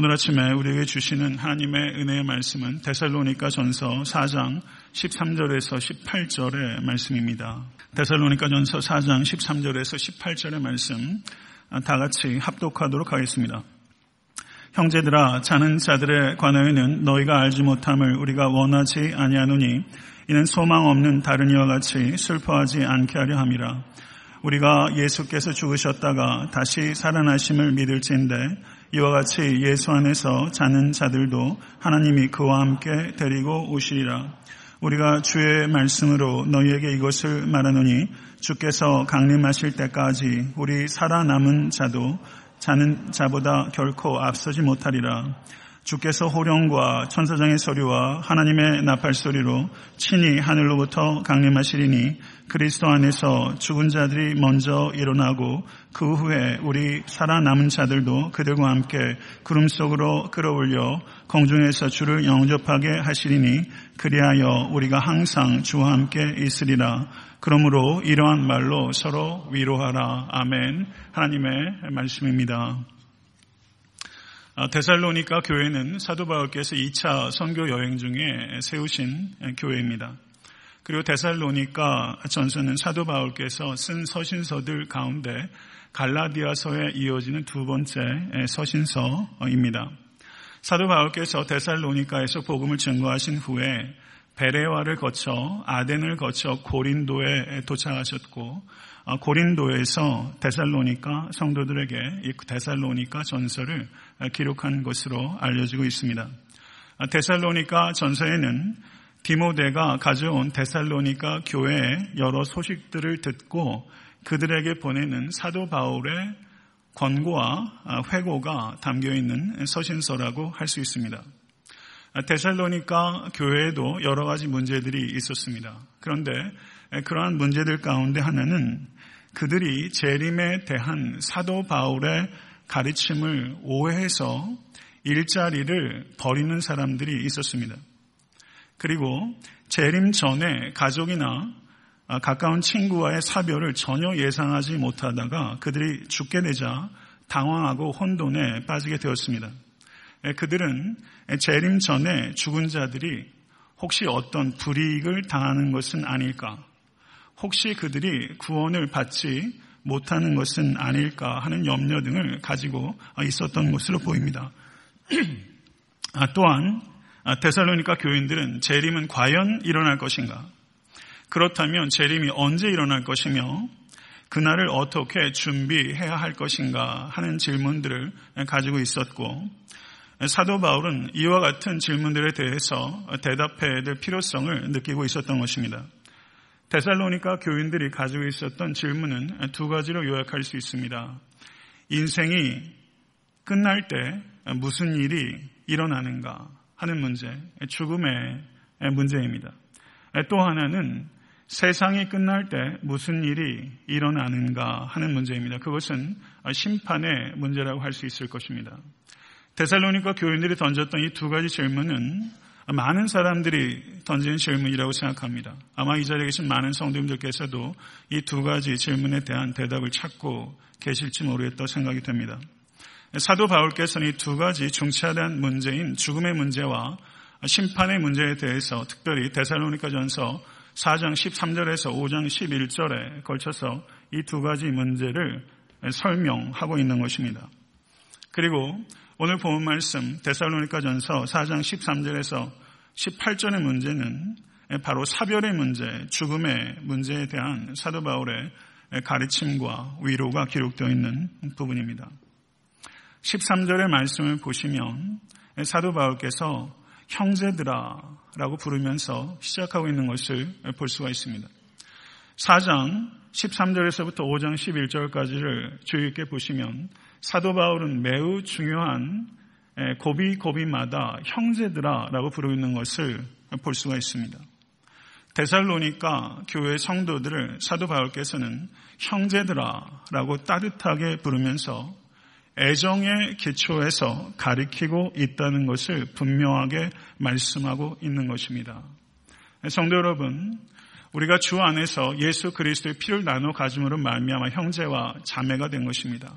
오늘 아침에 우리에게 주시는 하나님의 은혜의 말씀은 데살로니가 전서 4장 13절에서 18절의 말씀입니다. 데살로니가 전서 4장 13절에서 18절의 말씀 다 같이 합독하도록 하겠습니다. 형제들아 자는 자들에 관하여는 너희가 알지 못함을 우리가 원하지 아니하노니 이는 소망 없는 다른 이와 같이 슬퍼하지 않게 하려 함이라. 우리가 예수께서 죽으셨다가 다시 살아나심을 믿을지인데 이와 같이 예수 안에서 자는 자들도 하나님이 그와 함께 데리고 오시리라. 우리가 주의 말씀으로 너희에게 이것을 말하노니 주께서 강림하실 때까지 우리 살아남은 자도 자는 자보다 결코 앞서지 못하리라. 주께서 호령과 천사장의 소리와 하나님의 나팔 소리로 친히 하늘로부터 강림하시리니 그리스도 안에서 죽은 자들이 먼저 일어나고 그 후에 우리 살아남은 자들도 그들과 함께 구름 속으로 끌어올려 공중에서 주를 영접하게 하시리니 그리하여 우리가 항상 주와 함께 있으리라. 그러므로 이러한 말로 서로 위로하라. 아멘. 하나님의 말씀입니다. 데살로니카 아, 교회는 사도 바울께서 2차 선교 여행 중에 세우신 교회입니다. 그리고 데살로니카 전서는 사도 바울께서 쓴 서신서들 가운데 갈라디아서에 이어지는 두 번째 서신서입니다. 사도 바울께서 데살로니카에서 복음을 증거하신 후에 베레와를 거쳐 아덴을 거쳐 고린도에 도착하셨고 어, 고린도에서 데살로니카 성도들에게 이 데살로니카 전설을 기록한 것으로 알려지고 있습니다. 어, 데살로니카 전서에는 디모데가 가져온 데살로니카 교회의 여러 소식들을 듣고 그들에게 보내는 사도 바울의 권고와 어, 회고가 담겨 있는 서신서라고 할 수 있습니다. 데살로니카 교회에도 여러 가지 문제들이 있었습니다. 그런데 그러한 문제들 가운데 하나는 그들이 재림에 대한 사도 바울의 가르침을 오해해서 일자리를 버리는 사람들이 있었습니다. 그리고 재림 전에 가족이나 가까운 친구와의 사별을 전혀 예상하지 못하다가 그들이 죽게 되자 당황하고 혼돈에 빠지게 되었습니다. 그들은 재림 전에 죽은 자들이 혹시 어떤 불이익을 당하는 것은 아닐까? 혹시 그들이 구원을 받지 못하는 것은 아닐까 하는 염려 등을 가지고 있었던 것으로 보입니다. 아, 또한 데살로니카 교인들은 재림은 과연 일어날 것인가? 그렇다면 재림이 언제 일어날 것이며 그날을 어떻게 준비해야 할 것인가 하는 질문들을 가지고 있었고 사도 바울은 이와 같은 질문들에 대해서 대답해야 될 필요성을 느끼고 있었던 것입니다. 데살로니카 교인들이 가지고 있었던 질문은 두 가지로 요약할 수 있습니다. 인생이 끝날 때 무슨 일이 일어나는가 하는 문제, 죽음의 문제입니다. 또 하나는 세상이 끝날 때 무슨 일이 일어나는가 하는 문제입니다. 그것은 심판의 문제라고 할 수 있을 것입니다. 데살로니카 교인들이 던졌던 이 두 가지 질문은 많은 사람들이 던지는 질문이라고 생각합니다. 아마 이 자리에 계신 많은 성도님들께서도 이 두 가지 질문에 대한 대답을 찾고 계실지 모르겠다 생각이 됩니다. 사도 바울께서는 이 두 가지 중차대한 문제인 죽음의 문제와 심판의 문제에 대해서 특별히 데살로니카 전서 4장 13절에서 5장 11절에 걸쳐서 이 두 가지 문제를 설명하고 있는 것입니다. 그리고 오늘 본 말씀 데살로니가 전서 4장 13절에서 18절의 문제는 바로 사별의 문제, 죽음의 문제에 대한 사도 바울의 가르침과 위로가 기록되어 있는 부분입니다. 13절의 말씀을 보시면 사도 바울께서 형제들아 라고 부르면서 시작하고 있는 것을 볼 수가 있습니다. 4장 13절에서부터 5장 11절까지를 주의 깊게 보시면 사도 바울은 매우 중요한 고비 고비마다 형제들아라고 부르는 것을 볼 수가 있습니다. 데살로니까 교회 성도들을 사도 바울께서는 형제들아라고 따뜻하게 부르면서 애정의 기초에서 가리키고 있다는 것을 분명하게 말씀하고 있는 것입니다. 성도 여러분, 우리가 주 안에서 예수 그리스도의 피를 나눠 가짐으로 말미암아 형제와 자매가 된 것입니다.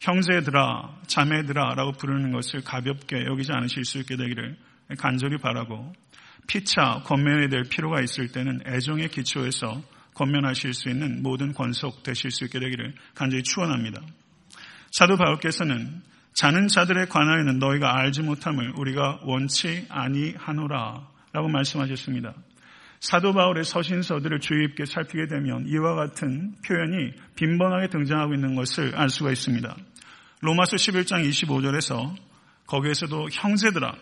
형제들아, 자매들아 라고 부르는 것을 가볍게 여기지 않으실 수 있게 되기를 간절히 바라고 피차 권면이 될 필요가 있을 때는 애정의 기초에서 권면하실 수 있는 모든 권속 되실 수 있게 되기를 간절히 축원합니다. 사도 바울께서는 자는 자들에 관하여는 너희가 알지 못함을 우리가 원치 아니하노라 라고 말씀하셨습니다. 사도 바울의 서신서들을 주의 깊게 살피게 되면 이와 같은 표현이 빈번하게 등장하고 있는 것을 알 수가 있습니다. 로마서 11장 25절에서 거기에서도 형제들아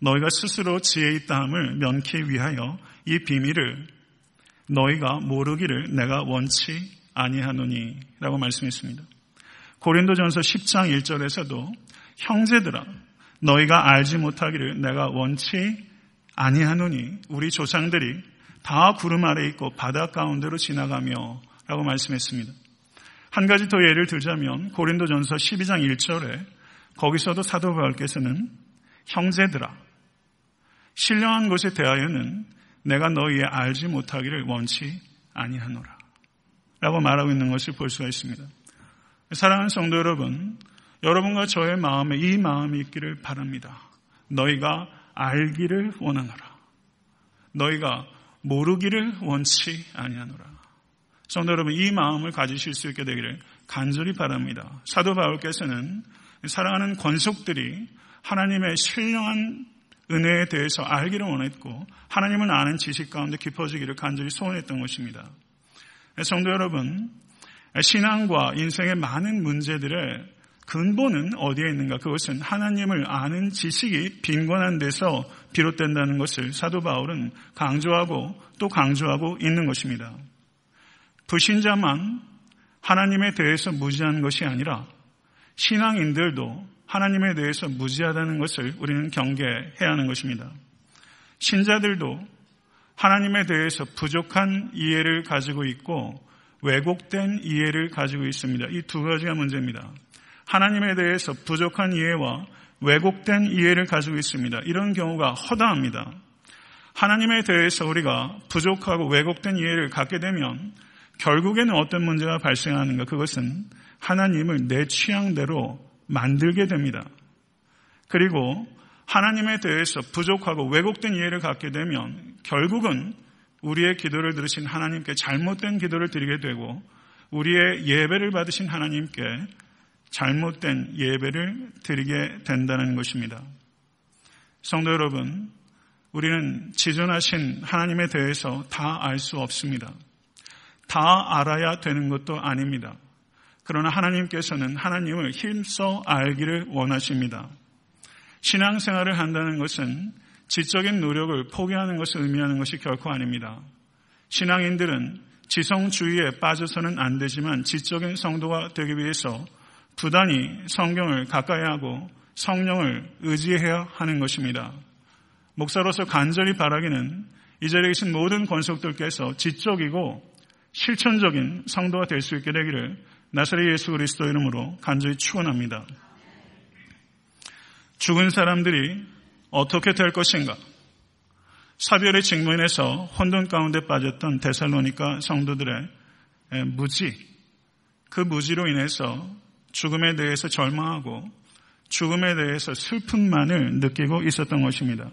너희가 스스로 지혜 있다함을 면키 위하여 이 비밀을 너희가 모르기를 내가 원치 아니하노니 라고 말씀했습니다. 고린도전서 10장 1절에서도 형제들아 너희가 알지 못하기를 내가 원치 아니하노니 우리 조상들이 다 구름 아래 있고 바다 가운데로 지나가며 라고 말씀했습니다. 한 가지 더 예를 들자면 고린도전서 12장 1절에 거기서도 사도 바울께서는 형제들아 신령한 것에 대하여는 내가 너희의 알지 못하기를 원치 아니하노라 라고 말하고 있는 것을 볼 수가 있습니다. 사랑하는 성도 여러분, 여러분과 저의 마음에 이 마음이 있기를 바랍니다. 너희가 알기를 원하노라. 너희가 모르기를 원치 아니하노라. 성도 여러분, 이 마음을 가지실 수 있게 되기를 간절히 바랍니다. 사도 바울께서는 사랑하는 권속들이 하나님의 신령한 은혜에 대해서 알기를 원했고 하나님을 아는 지식 가운데 깊어지기를 간절히 소원했던 것입니다. 성도 여러분, 신앙과 인생의 많은 문제들의 근본은 어디에 있는가? 그것은 하나님을 아는 지식이 빈곤한 데서 비롯된다는 것을 사도 바울은 강조하고 또 강조하고 있는 것입니다. 불신자만 하나님에 대해서 무지한 것이 아니라 신앙인들도 하나님에 대해서 무지하다는 것을 우리는 경계해야 하는 것입니다. 신자들도 하나님에 대해서 부족한 이해를 가지고 있고 왜곡된 이해를 가지고 있습니다. 이 두 가지가 문제입니다. 하나님에 대해서 부족한 이해와 왜곡된 이해를 가지고 있습니다. 이런 경우가 허다합니다. 하나님에 대해서 우리가 부족하고 왜곡된 이해를 갖게 되면 결국에는 어떤 문제가 발생하는가? 그것은 하나님을 내 취향대로 만들게 됩니다. 그리고 하나님에 대해서 부족하고 왜곡된 이해를 갖게 되면 결국은 우리의 기도를 들으신 하나님께 잘못된 기도를 드리게 되고 우리의 예배를 받으신 하나님께 잘못된 예배를 드리게 된다는 것입니다. 성도 여러분, 우리는 지존하신 하나님에 대해서 다 알 수 없습니다. 다 알아야 되는 것도 아닙니다. 그러나 하나님께서는 하나님을 힘써 알기를 원하십니다. 신앙생활을 한다는 것은 지적인 노력을 포기하는 것을 의미하는 것이 결코 아닙니다. 신앙인들은 지성주의에 빠져서는 안 되지만 지적인 성도가 되기 위해서 부단히 성경을 가까이 하고 성령을 의지해야 하는 것입니다. 목사로서 간절히 바라기는 이 자리에 계신 모든 권속들께서 지적이고 실천적인 성도가 될 수 있게 되기를 나사렛 예수 그리스도 이름으로 간절히 축원합니다. 죽은 사람들이 어떻게 될 것인가? 사별의 직면에서 혼돈 가운데 빠졌던 데살로니카 성도들의 무지, 그 무지로 인해서 죽음에 대해서 절망하고 죽음에 대해서 슬픔만을 느끼고 있었던 것입니다.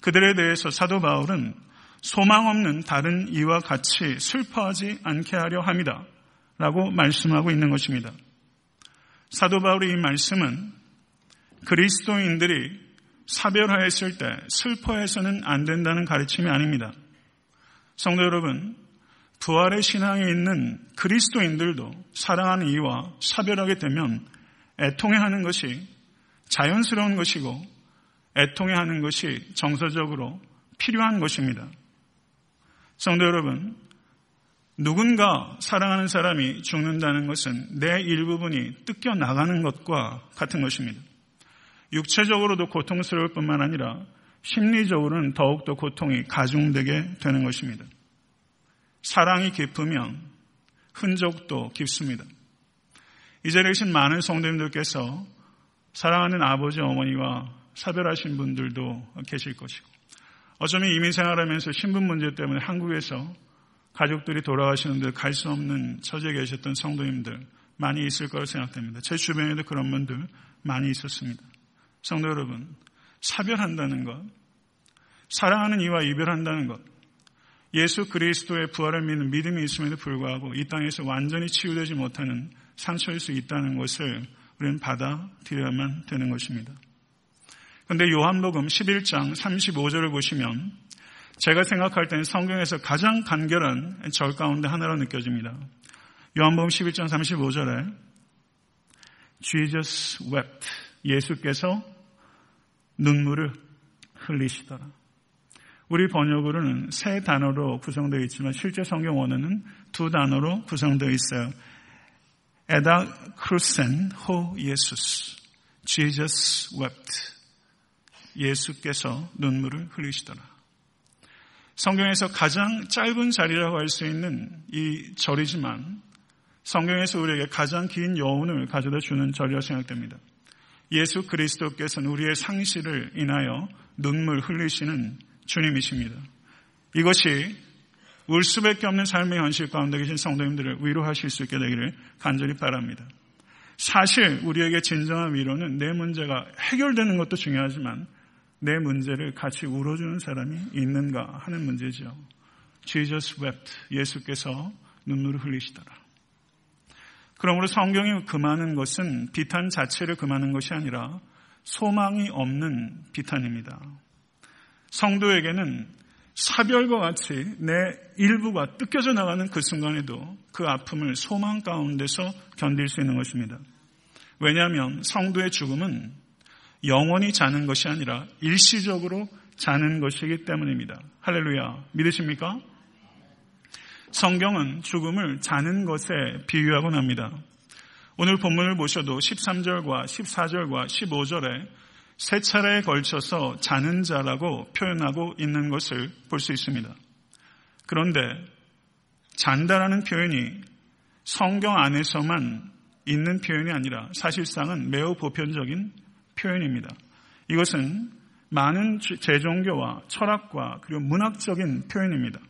그들에 대해서 사도 바울은 소망 없는 다른 이와 같이 슬퍼하지 않게 하려 합니다. 라고 말씀하고 있는 것입니다. 사도 바울의 이 말씀은 그리스도인들이 사별하였을 때 슬퍼해서는 안 된다는 가르침이 아닙니다. 성도 여러분, 부활의 신앙에 있는 그리스도인들도 사랑하는 이와 사별하게 되면 애통해 하는 것이 자연스러운 것이고 애통해 하는 것이 정서적으로 필요한 것입니다. 성도 여러분, 누군가 사랑하는 사람이 죽는다는 것은 내 일부분이 뜯겨 나가는 것과 같은 것입니다. 육체적으로도 고통스러울 뿐만 아니라 심리적으로는 더욱더 고통이 가중되게 되는 것입니다. 사랑이 깊으면 흔적도 깊습니다. 이 자리에 계신 많은 성도님들께서 사랑하는 아버지, 어머니와 사별하신 분들도 계실 것이고 어쩌면 이민 생활하면서 신분 문제 때문에 한국에서 가족들이 돌아가시는데 갈 수 없는 처지에 계셨던 성도님들 많이 있을 거라고 생각됩니다. 제 주변에도 그런 분들 많이 있었습니다. 성도 여러분, 사별한다는 것, 사랑하는 이와 이별한다는 것, 예수 그리스도의 부활을 믿는 믿음이 있음에도 불구하고 이 땅에서 완전히 치유되지 못하는 상처일 수 있다는 것을 우리는 받아들여야만 되는 것입니다. 그런데 요한복음 11장 35절을 보시면 제가 생각할 때는 성경에서 가장 간결한 절 가운데 하나로 느껴집니다. 요한복음 11장 35절에 Jesus wept. 예수께서 눈물을 흘리시더라. 우리 번역으로는 세 단어로 구성되어 있지만 실제 성경 원어는 두 단어로 구성되어 있어요. 에다 크루센 호 예수스. Jesus wept. 예수께서 눈물을 흘리시더라. 성경에서 가장 짧은 자리라고 할 수 있는 이 절이지만 성경에서 우리에게 가장 긴 여운을 가져다 주는 절이라고 생각됩니다. 예수 그리스도께서는 우리의 상실을 인하여 눈물 흘리시는 주님이십니다. 이것이 울 수밖에 없는 삶의 현실 가운데 계신 성도님들을 위로하실 수 있게 되기를 간절히 바랍니다. 사실 우리에게 진정한 위로는 내 문제가 해결되는 것도 중요하지만 내 문제를 같이 울어주는 사람이 있는가 하는 문제죠. Jesus wept. 예수께서 눈물을 흘리시더라. 그러므로 성경이 금하는 것은 비탄 자체를 금하는 것이 아니라 소망이 없는 비탄입니다. 성도에게는 사별과 같이 내 일부가 뜯겨져 나가는 그 순간에도 그 아픔을 소망 가운데서 견딜 수 있는 것입니다. 왜냐하면 성도의 죽음은 영원히 자는 것이 아니라 일시적으로 자는 것이기 때문입니다. 할렐루야. 믿으십니까? 성경은 죽음을 자는 것에 비유하곤 합니다. 오늘 본문을 보셔도 13절과 14절과 15절에 세 차례에 걸쳐서 자는 자라고 표현하고 있는 것을 볼 수 있습니다. 그런데 잔다라는 표현이 성경 안에서만 있는 표현이 아니라 사실상은 매우 보편적인 표현입니다. 이것은 많은 제종교와 철학과 그리고 문학적인 표현입니다.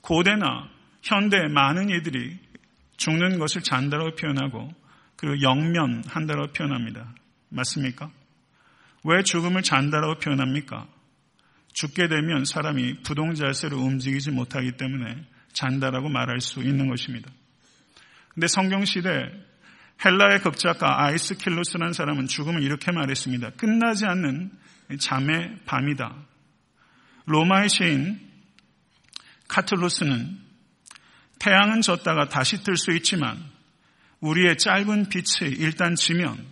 고대나 현대 많은 이들이 죽는 것을 잔다라고 표현하고 그리고 영면한다라고 표현합니다. 맞습니까? 왜 죽음을 잔다라고 표현합니까? 죽게 되면 사람이 부동자세로 움직이지 못하기 때문에 잔다라고 말할 수 있는 것입니다. 근데 성경시대 헬라의 극작가 아이스킬로스라는 사람은 죽음을 이렇게 말했습니다. 끝나지 않는 잠의 밤이다. 로마의 시인 카틀로스는 태양은 졌다가 다시 뜰 수 있지만 우리의 짧은 빛이 일단 지면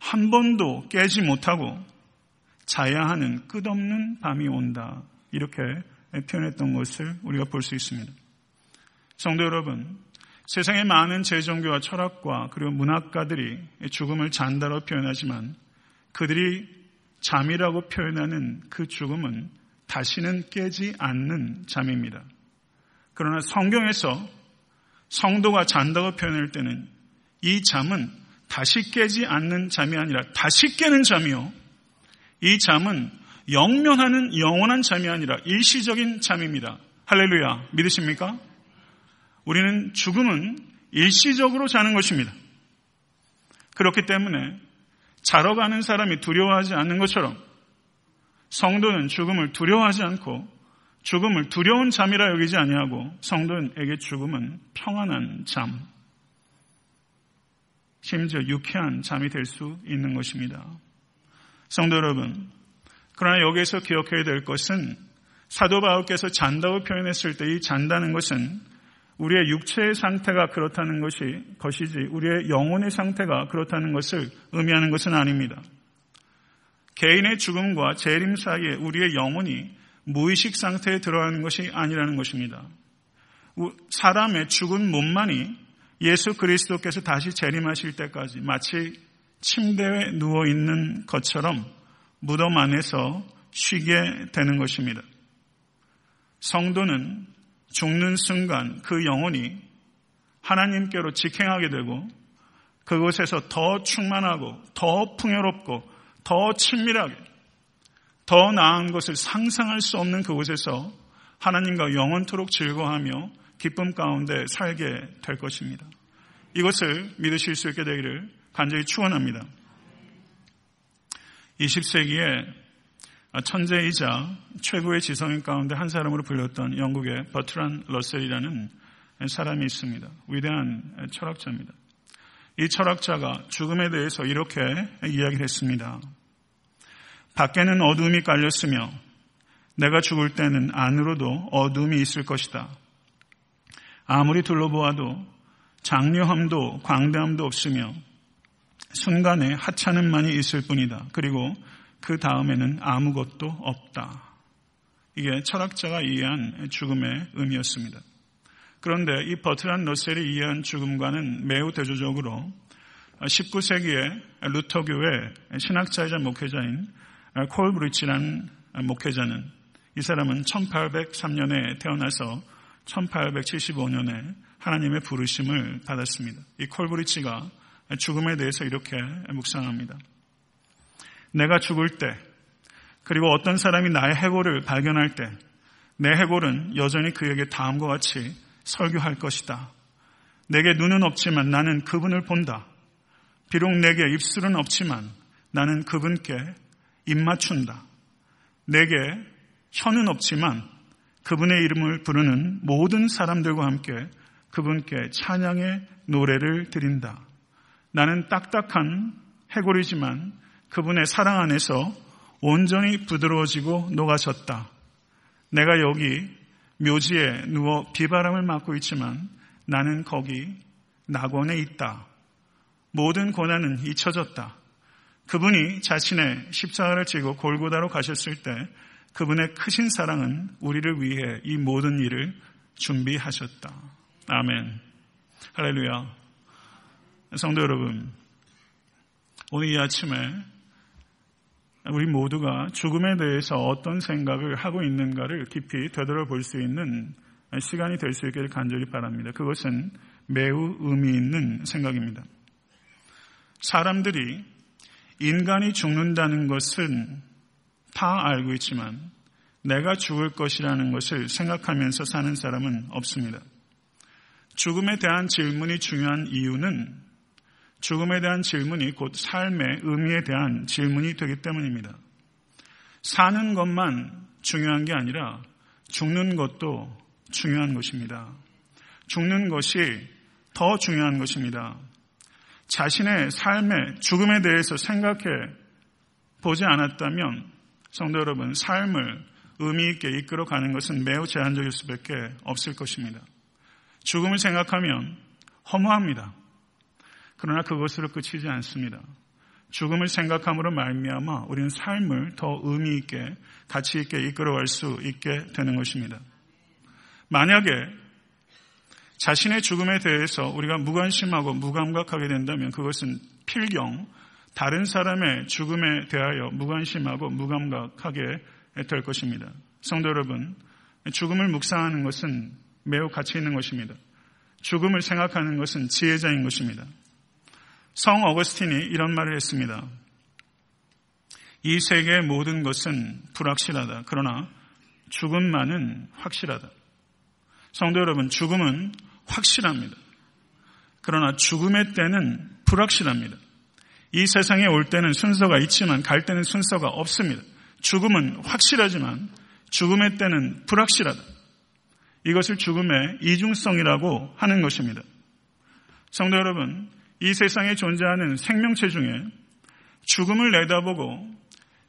한 번도 깨지 못하고 자야 하는 끝없는 밤이 온다. 이렇게 표현했던 것을 우리가 볼 수 있습니다. 성도 여러분, 세상의 많은 재종교와 철학과 그리고 문학가들이 죽음을 잔다로 표현하지만 그들이 잠이라고 표현하는 그 죽음은 다시는 깨지 않는 잠입니다. 그러나 성경에서 성도가 잔다고 표현할 때는 이 잠은 다시 깨지 않는 잠이 아니라 다시 깨는 잠이요. 이 잠은 영면하는 영원한 잠이 아니라 일시적인 잠입니다. 할렐루야. 믿으십니까? 우리는 죽음은 일시적으로 자는 것입니다. 그렇기 때문에 자러 가는 사람이 두려워하지 않는 것처럼 성도는 죽음을 두려워하지 않고 죽음을 두려운 잠이라 여기지 아니하고 성도에게 죽음은 평안한 잠, 심지어 유쾌한 잠이 될 수 있는 것입니다. 성도 여러분, 그러나 여기에서 기억해야 될 것은 사도 바울께서 잔다고 표현했을 때 이 잔다는 것은 우리의 육체의 상태가 그렇다는 것이 것이지 우리의 영혼의 상태가 그렇다는 것을 의미하는 것은 아닙니다. 개인의 죽음과 재림 사이에 우리의 영혼이 무의식 상태에 들어가는 것이 아니라는 것입니다. 사람의 죽은 몸만이 예수 그리스도께서 다시 재림하실 때까지 마치 침대에 누워 있는 것처럼 무덤 안에서 쉬게 되는 것입니다. 성도는 죽는 순간 그 영혼이 하나님께로 직행하게 되고 그곳에서 더 충만하고 더 풍요롭고 더 친밀하게 더 나은 것을 상상할 수 없는 그곳에서 하나님과 영원토록 즐거워하며 기쁨 가운데 살게 될 것입니다. 이것을 믿으실 수 있게 되기를 간절히 축원합니다. 20세기에 천재이자 최고의 지성인 가운데 한 사람으로 불렸던 영국의 버트란 러셀이라는 사람이 있습니다. 위대한 철학자입니다. 이 철학자가 죽음에 대해서 이렇게 이야기를 했습니다. 밖에는 어둠이 깔렸으며 내가 죽을 때는 안으로도 어둠이 있을 것이다. 아무리 둘러보아도 장려함도 광대함도 없으며 순간에 하찮음만이 있을 뿐이다. 그리고 그 다음에는 아무것도 없다. 이게 철학자가 이해한 죽음의 의미였습니다. 그런데 이 버트란 러셀이 이해한 죽음과는 매우 대조적으로 19세기의 루터교의 신학자이자 목회자인 콜브리치라는 목회자는 이 사람은 1803년에 태어나서 1875년에 하나님의 부르심을 받았습니다. 이 콜브리치가 죽음에 대해서 이렇게 묵상합니다. 내가 죽을 때, 그리고 어떤 사람이 나의 해골을 발견할 때, 내 해골은 여전히 그에게 다음과 같이 설교할 것이다. 내게 눈은 없지만 나는 그분을 본다. 비록 내게 입술은 없지만 나는 그분께 입 맞춘다. 내게 혀는 없지만 그분의 이름을 부르는 모든 사람들과 함께 그분께 찬양의 노래를 드린다. 나는 딱딱한 해골이지만 그분의 사랑 안에서 온전히 부드러워지고 녹아졌다. 내가 여기 묘지에 누워 비바람을 맞고 있지만 나는 거기 낙원에 있다. 모든 고난은 잊혀졌다. 그분이 자신의 십자가를 지고 골고다로 가셨을 때 그분의 크신 사랑은 우리를 위해 이 모든 일을 준비하셨다. 아멘. 할렐루야. 성도 여러분, 오늘 이 아침에 우리 모두가 죽음에 대해서 어떤 생각을 하고 있는가를 깊이 되돌아볼 수 있는 시간이 될 수 있기를 간절히 바랍니다. 그것은 매우 의미 있는 생각입니다. 사람들이 인간이 죽는다는 것은 다 알고 있지만 내가 죽을 것이라는 것을 생각하면서 사는 사람은 없습니다. 죽음에 대한 질문이 중요한 이유는 죽음에 대한 질문이 곧 삶의 의미에 대한 질문이 되기 때문입니다. 사는 것만 중요한 게 아니라 죽는 것도 중요한 것입니다. 죽는 것이 더 중요한 것입니다. 자신의 삶의 죽음에 대해서 생각해 보지 않았다면 성도 여러분, 삶을 의미 있게 이끌어 가는 것은 매우 제한적일 수밖에 없을 것입니다. 죽음을 생각하면 허무합니다. 그러나 그것으로 끝이지 않습니다. 죽음을 생각함으로 말미암아 우리는 삶을 더 의미 있게 가치 있게 이끌어갈 수 있게 되는 것입니다. 만약에 자신의 죽음에 대해서 우리가 무관심하고 무감각하게 된다면 그것은 필경 다른 사람의 죽음에 대하여 무관심하고 무감각하게 될 것입니다. 성도 여러분, 죽음을 묵상하는 것은 매우 가치 있는 것입니다. 죽음을 생각하는 것은 지혜자인 것입니다. 성 어거스틴이 이런 말을 했습니다. 이 세계의 모든 것은 불확실하다. 그러나 죽음만은 확실하다. 성도 여러분, 죽음은 확실합니다. 그러나 죽음의 때는 불확실합니다. 이 세상에 올 때는 순서가 있지만 갈 때는 순서가 없습니다. 죽음은 확실하지만 죽음의 때는 불확실하다. 이것을 죽음의 이중성이라고 하는 것입니다. 성도 여러분, 이 세상에 존재하는 생명체 중에 죽음을 내다보고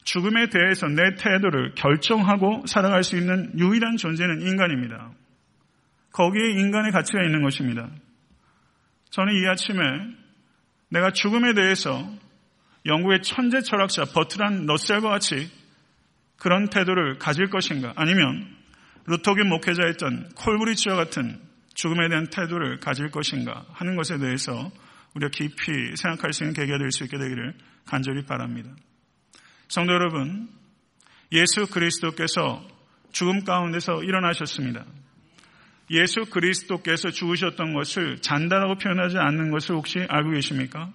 죽음에 대해서 내 태도를 결정하고 살아갈 수 있는 유일한 존재는 인간입니다. 거기에 인간의 가치가 있는 것입니다. 저는 이 아침에 내가 죽음에 대해서 영국의 천재 철학자 버트란 러셀과 같이 그런 태도를 가질 것인가 아니면 루터기 목회자였던 콜브리치와 같은 죽음에 대한 태도를 가질 것인가 하는 것에 대해서 우리가 깊이 생각할 수 있는 계기가 될 수 있게 되기를 간절히 바랍니다. 성도 여러분, 예수 그리스도께서 죽음 가운데서 일어나셨습니다. 예수 그리스도께서 죽으셨던 것을 잔다라고 표현하지 않는 것을 혹시 알고 계십니까?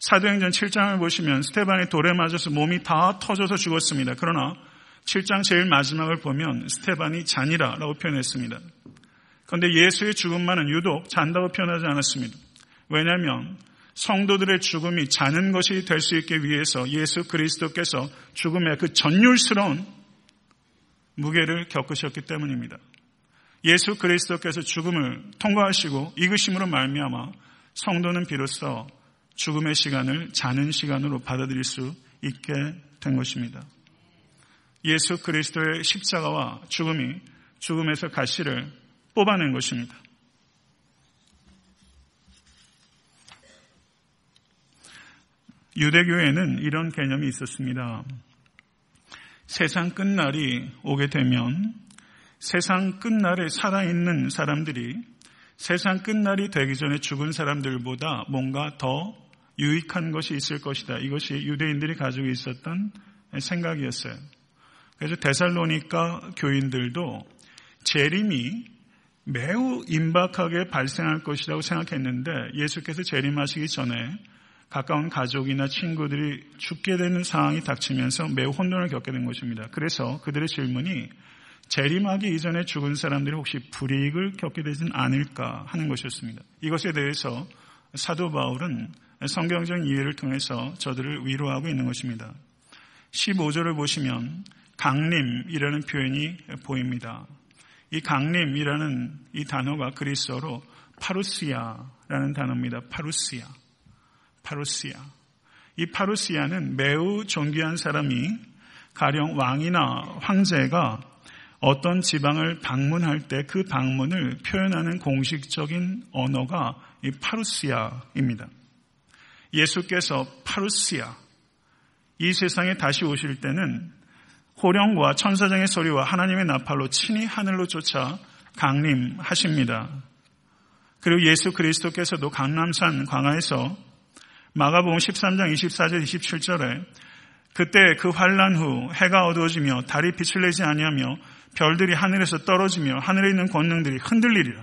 사도행전 7장을 보시면 스테반이 돌에 맞아서 몸이 다 터져서 죽었습니다. 그러나 7장 제일 마지막을 보면 스테반이 잔이라라고 표현했습니다. 그런데 예수의 죽음만은 유독 잔다고 표현하지 않았습니다. 왜냐하면 성도들의 죽음이 자는 것이 될 수 있게 위해서 예수 그리스도께서 죽음의 그 전율스러운 무게를 겪으셨기 때문입니다. 예수 그리스도께서 죽음을 통과하시고 이으심으로 말미암아 성도는 비로소 죽음의 시간을 자는 시간으로 받아들일 수 있게 된 것입니다. 예수 그리스도의 십자가와 죽음이 죽음에서 가시를 뽑아낸 것입니다. 유대교에는 이런 개념이 있었습니다. 세상 끝날이 오게 되면 세상 끝날에 살아있는 사람들이 세상 끝날이 되기 전에 죽은 사람들보다 뭔가 더 유익한 것이 있을 것이다. 이것이 유대인들이 가지고 있었던 생각이었어요. 그래서 데살로니까 교인들도 재림이 매우 임박하게 발생할 것이라고 생각했는데 예수께서 재림하시기 전에 가까운 가족이나 친구들이 죽게 되는 상황이 닥치면서 매우 혼돈을 겪게 된 것입니다. 그래서 그들의 질문이 재림하기 이전에 죽은 사람들이 혹시 불이익을 겪게 되진 않을까 하는 것이었습니다. 이것에 대해서 사도 바울은 성경적 이해를 통해서 저들을 위로하고 있는 것입니다. 15절을 보시면 강림이라는 표현이 보입니다. 이 강림이라는 이 단어가 그리스어로 파루시아라는 단어입니다. 파루시아. 파루시아. 이 파루시아는 매우 존귀한 사람이 가령 왕이나 황제가 어떤 지방을 방문할 때 그 방문을 표현하는 공식적인 언어가 이 파루시아입니다. 예수께서 파루시아, 이 세상에 다시 오실 때는 호령과 천사장의 소리와 하나님의 나팔로 친히 하늘로 쫓아 강림하십니다. 그리고 예수 그리스도께서도 강남산 광화에서 마가복음 13장 24절 27절에 그때 그 환란 후 해가 어두워지며 달이 빛을 내지 아니하며 별들이 하늘에서 떨어지며 하늘에 있는 권능들이 흔들리리라.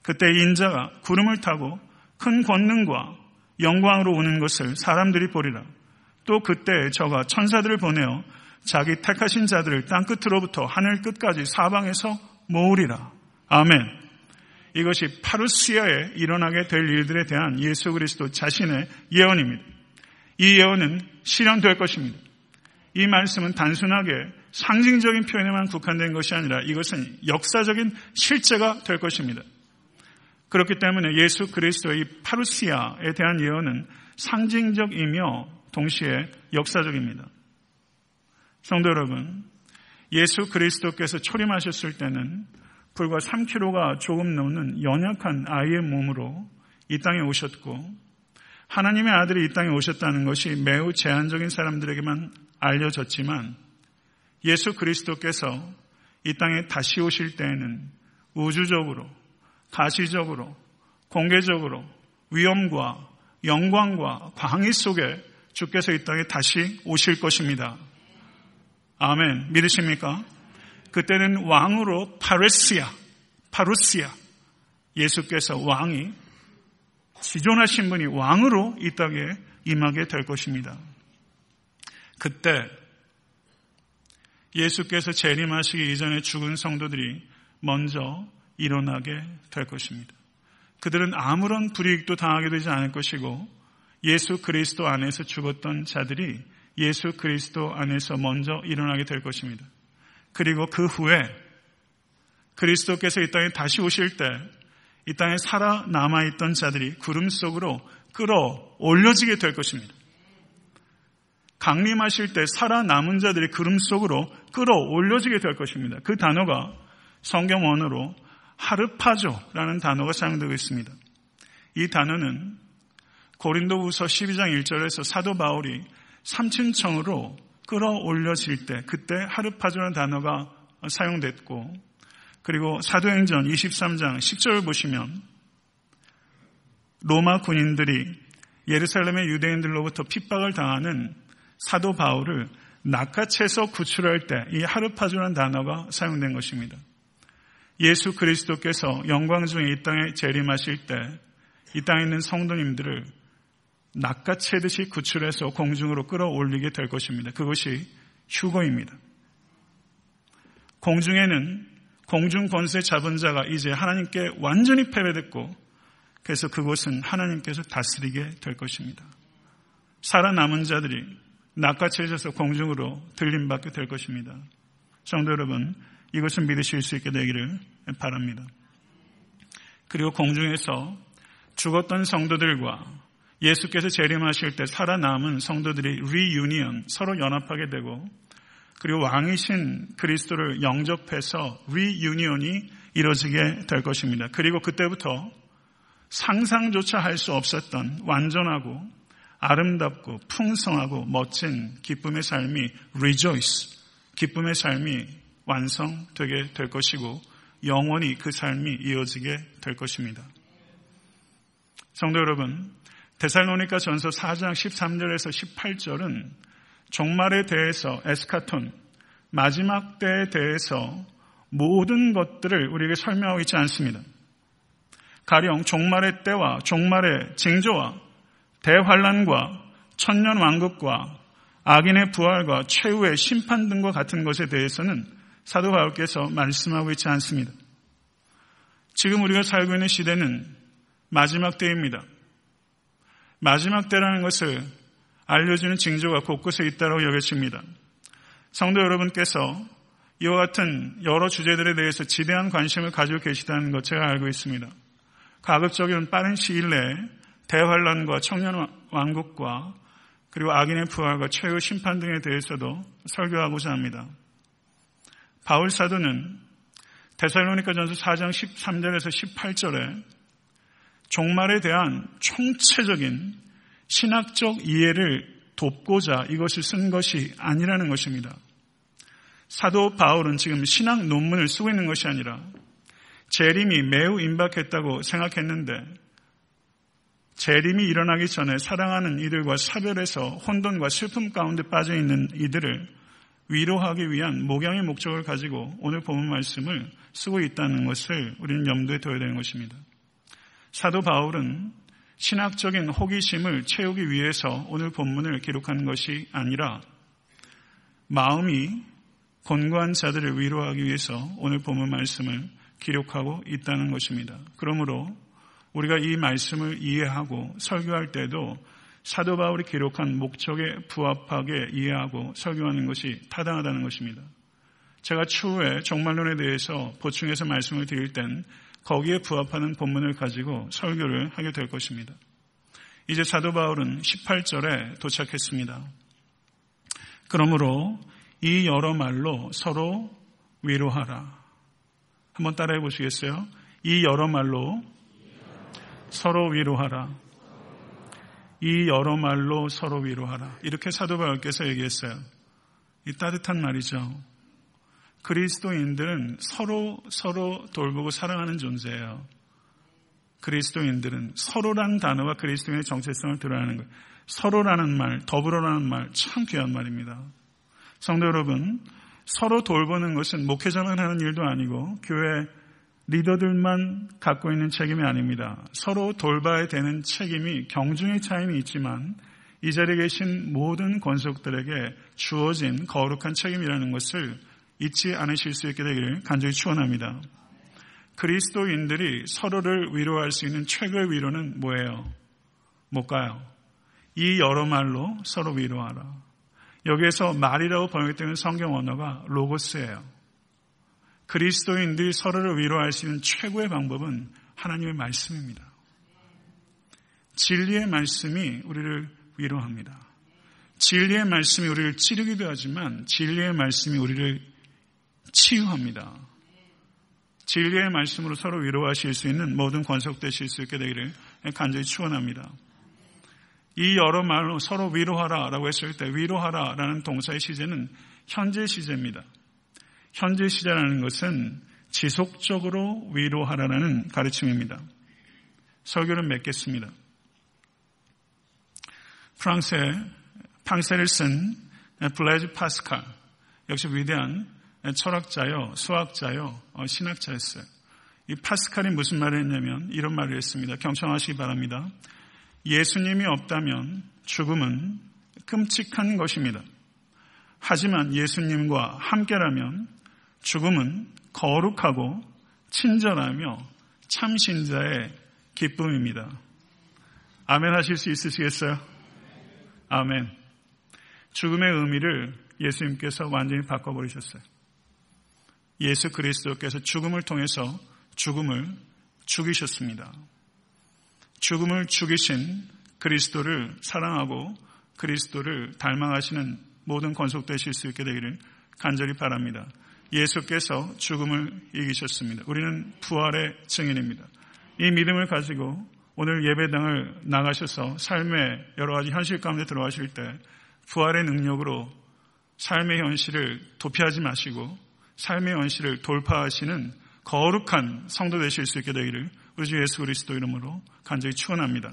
그때 인자가 구름을 타고 큰 권능과 영광으로 오는 것을 사람들이 보리라. 또 그때 저가 천사들을 보내어 자기 택하신 자들을 땅 끝으로부터 하늘 끝까지 사방에서 모으리라. 아멘. 이것이 파루시아에 일어나게 될 일들에 대한 예수 그리스도 자신의 예언입니다. 이 예언은 실현될 것입니다. 이 말씀은 단순하게 상징적인 표현에만 국한된 것이 아니라 이것은 역사적인 실제가 될 것입니다. 그렇기 때문에 예수 그리스도의 파루시아에 대한 예언은 상징적이며 동시에 역사적입니다. 성도 여러분, 예수 그리스도께서 초림하셨을 때는 불과 3kg가 조금 넘는 연약한 아이의 몸으로 이 땅에 오셨고 하나님의 아들이 이 땅에 오셨다는 것이 매우 제한적인 사람들에게만 알려졌지만 예수 그리스도께서 이 땅에 다시 오실 때에는 우주적으로, 가시적으로, 공개적으로 위엄과 영광과 광희 속에 주께서 이 땅에 다시 오실 것입니다. 아멘. 믿으십니까? 그때는 왕으로 파레시아, 파루시아, 예수께서 왕이 지존하신 분이 왕으로 이 땅에 임하게 될 것입니다. 그때 예수께서 재림하시기 이전에 죽은 성도들이 먼저 일어나게 될 것입니다. 그들은 아무런 불이익도 당하게 되지 않을 것이고 예수 그리스도 안에서 죽었던 자들이 예수 그리스도 안에서 먼저 일어나게 될 것입니다. 그리고 그 후에 그리스도께서 이 땅에 다시 오실 때 이 땅에 살아남아 있던 자들이 구름 속으로 끌어 올려지게 될 것입니다. 강림하실 때 살아남은 자들이 구름 속으로 끌어 올려지게 될 것입니다. 그 단어가 성경 언어로 하르파조라는 단어가 사용되고 있습니다. 이 단어는 고린도후서 12장 1절에서 사도 바울이 삼층청으로 끌어올려질 때 그때 하르파조라는 단어가 사용됐고 그리고 사도행전 23장 10절 보시면 로마 군인들이 예루살렘의 유대인들로부터 핍박을 당하는 사도 바울을 낚아채서 구출할 때 이 하르파주라는 단어가 사용된 것입니다. 예수 그리스도께서 영광 중에 이 땅에 재림하실 때 이 땅에 있는 성도님들을 낚아채듯이 구출해서 공중으로 끌어올리게 될 것입니다. 그것이 휴거입니다. 공중에는 공중 권세 잡은 자가 이제 하나님께 완전히 패배됐고 그래서 그곳은 하나님께서 다스리게 될 것입니다. 살아남은 자들이 낚아채져서 공중으로 들림받게 될 것입니다. 성도 여러분, 이것을 믿으실 수 있게 되기를 바랍니다. 그리고 공중에서 죽었던 성도들과 예수께서 재림하실 때 살아남은 성도들이 reunion, 서로 연합하게 되고 그리고 왕이신 그리스도를 영접해서 reunion이 이루어지게 될 것입니다. 그리고 그때부터 상상조차 할 수 없었던 완전하고 아름답고 풍성하고 멋진 기쁨의 삶이 rejoice, 기쁨의 삶이 완성되게 될 것이고 영원히 그 삶이 이어지게 될 것입니다. 성도 여러분, 데살로니카 전서 4장 13절에서 18절은 종말에 대해서 에스카톤, 마지막 때에 대해서 모든 것들을 우리에게 설명하고 있지 않습니다. 가령 종말의 때와 종말의 징조와 대환란과 천년 왕국과 악인의 부활과 최후의 심판 등과 같은 것에 대해서는 사도 바울께서 말씀하고 있지 않습니다. 지금 우리가 살고 있는 시대는 마지막 때입니다. 마지막 때라는 것을 알려주는 징조가 곳곳에 있다고 여겨집니다. 성도 여러분께서 이와 같은 여러 주제들에 대해서 지대한 관심을 가지고 계시다는 것 제가 알고 있습니다. 가급적이면 빠른 시일 내에 대환란과 청년 왕국과 그리고 악인의 부활과 최후 심판 등에 대해서도 설교하고자 합니다. 바울 사도는 데살로니카 전서 4장 13절에서 18절에 종말에 대한 총체적인 신학적 이해를 돕고자 이것을 쓴 것이 아니라는 것입니다. 사도 바울은 지금 신학 논문을 쓰고 있는 것이 아니라 재림이 매우 임박했다고 생각했는데 재림이 일어나기 전에 사랑하는 이들과 사별해서 혼돈과 슬픔 가운데 빠져 있는 이들을 위로하기 위한 목양의 목적을 가지고 오늘 본문 말씀을 쓰고 있다는 것을 우리는 염두에 둬야 되는 것입니다. 사도 바울은 신학적인 호기심을 채우기 위해서 오늘 본문을 기록한 것이 아니라 마음이 권고한 자들을 위로하기 위해서 오늘 본문 말씀을 기록하고 있다는 것입니다. 그러므로 우리가 이 말씀을 이해하고 설교할 때도 사도 바울이 기록한 목적에 부합하게 이해하고 설교하는 것이 타당하다는 것입니다. 제가 추후에 종말론에 대해서 보충해서 말씀을 드릴 땐 거기에 부합하는 본문을 가지고 설교를 하게 될 것입니다. 이제 사도 바울은 18절에 도착했습니다. 그러므로 이 여러 말로 서로 위로하라. 한번 따라해 보시겠어요? 이 여러 말로 서로 위로하라. 이 여러 말로 서로 위로하라. 이렇게 사도 바울께서 얘기했어요. 이 따뜻한 말이죠. 그리스도인들은 서로 서로 돌보고 사랑하는 존재예요. 그리스도인들은 서로라는 단어가 그리스도인의 정체성을 드러내는 거예요. 서로라는 말, 더불어라는 말, 참 귀한 말입니다. 성도 여러분, 서로 돌보는 것은 목회자만 하는 일도 아니고 교회 리더들만 갖고 있는 책임이 아닙니다. 서로 돌봐야 되는 책임이 경중의 차이는 있지만 이 자리에 계신 모든 권속들에게 주어진 거룩한 책임이라는 것을 잊지 않으실 수 있게 되기를 간절히 축원합니다. 그리스도인들이 서로를 위로할 수 있는 최고의 위로는 뭐예요? 뭘까요? 이 여러 말로 서로 위로하라. 여기에서 말이라고 번역되는 성경 언어가 로고스예요. 그리스도인들이 서로를 위로할 수 있는 최고의 방법은 하나님의 말씀입니다. 진리의 말씀이 우리를 위로합니다. 진리의 말씀이 우리를 찌르기도 하지만 진리의 말씀이 우리를 치유합니다. 진리의 말씀으로 서로 위로하실 수 있는 모든 권속되실 수 있게 되기를 간절히 축원합니다. 이 여러 말로 서로 위로하라라고 했을 때 위로하라라는 동사의 시제는 현재 시제입니다. 현재 시제라는 것은 지속적으로 위로하라는 가르침입니다. 설교를 맺겠습니다. 프랑스의 팡세를 쓴 블레즈 파스칼 역시 위대한 철학자요, 수학자요, 어, 신학자였어요. 이 파스칼이 무슨 말을 했냐면 이런 말을 했습니다. 경청하시기 바랍니다. 예수님이 없다면 죽음은 끔찍한 것입니다. 하지만 예수님과 함께라면 죽음은 거룩하고 친절하며 참신자의 기쁨입니다. 아멘 하실 수 있으시겠어요? 아멘. 죽음의 의미를 예수님께서 완전히 바꿔버리셨어요. 예수 그리스도께서 죽음을 통해서 죽음을 죽이셨습니다. 죽음을 죽이신 그리스도를 사랑하고 그리스도를 닮아가시는 모든 건속되실 수 있게 되기를 간절히 바랍니다. 예수께서 죽음을 이기셨습니다. 우리는 부활의 증인입니다. 이 믿음을 가지고 오늘 예배당을 나가셔서 삶의 여러 가지 현실 가운데 들어가실 때 부활의 능력으로 삶의 현실을 도피하지 마시고 삶의 현실을 돌파하시는 거룩한 성도 되실 수 있게 되기를 우리 주 예수 그리스도 이름으로 간절히 축원합니다.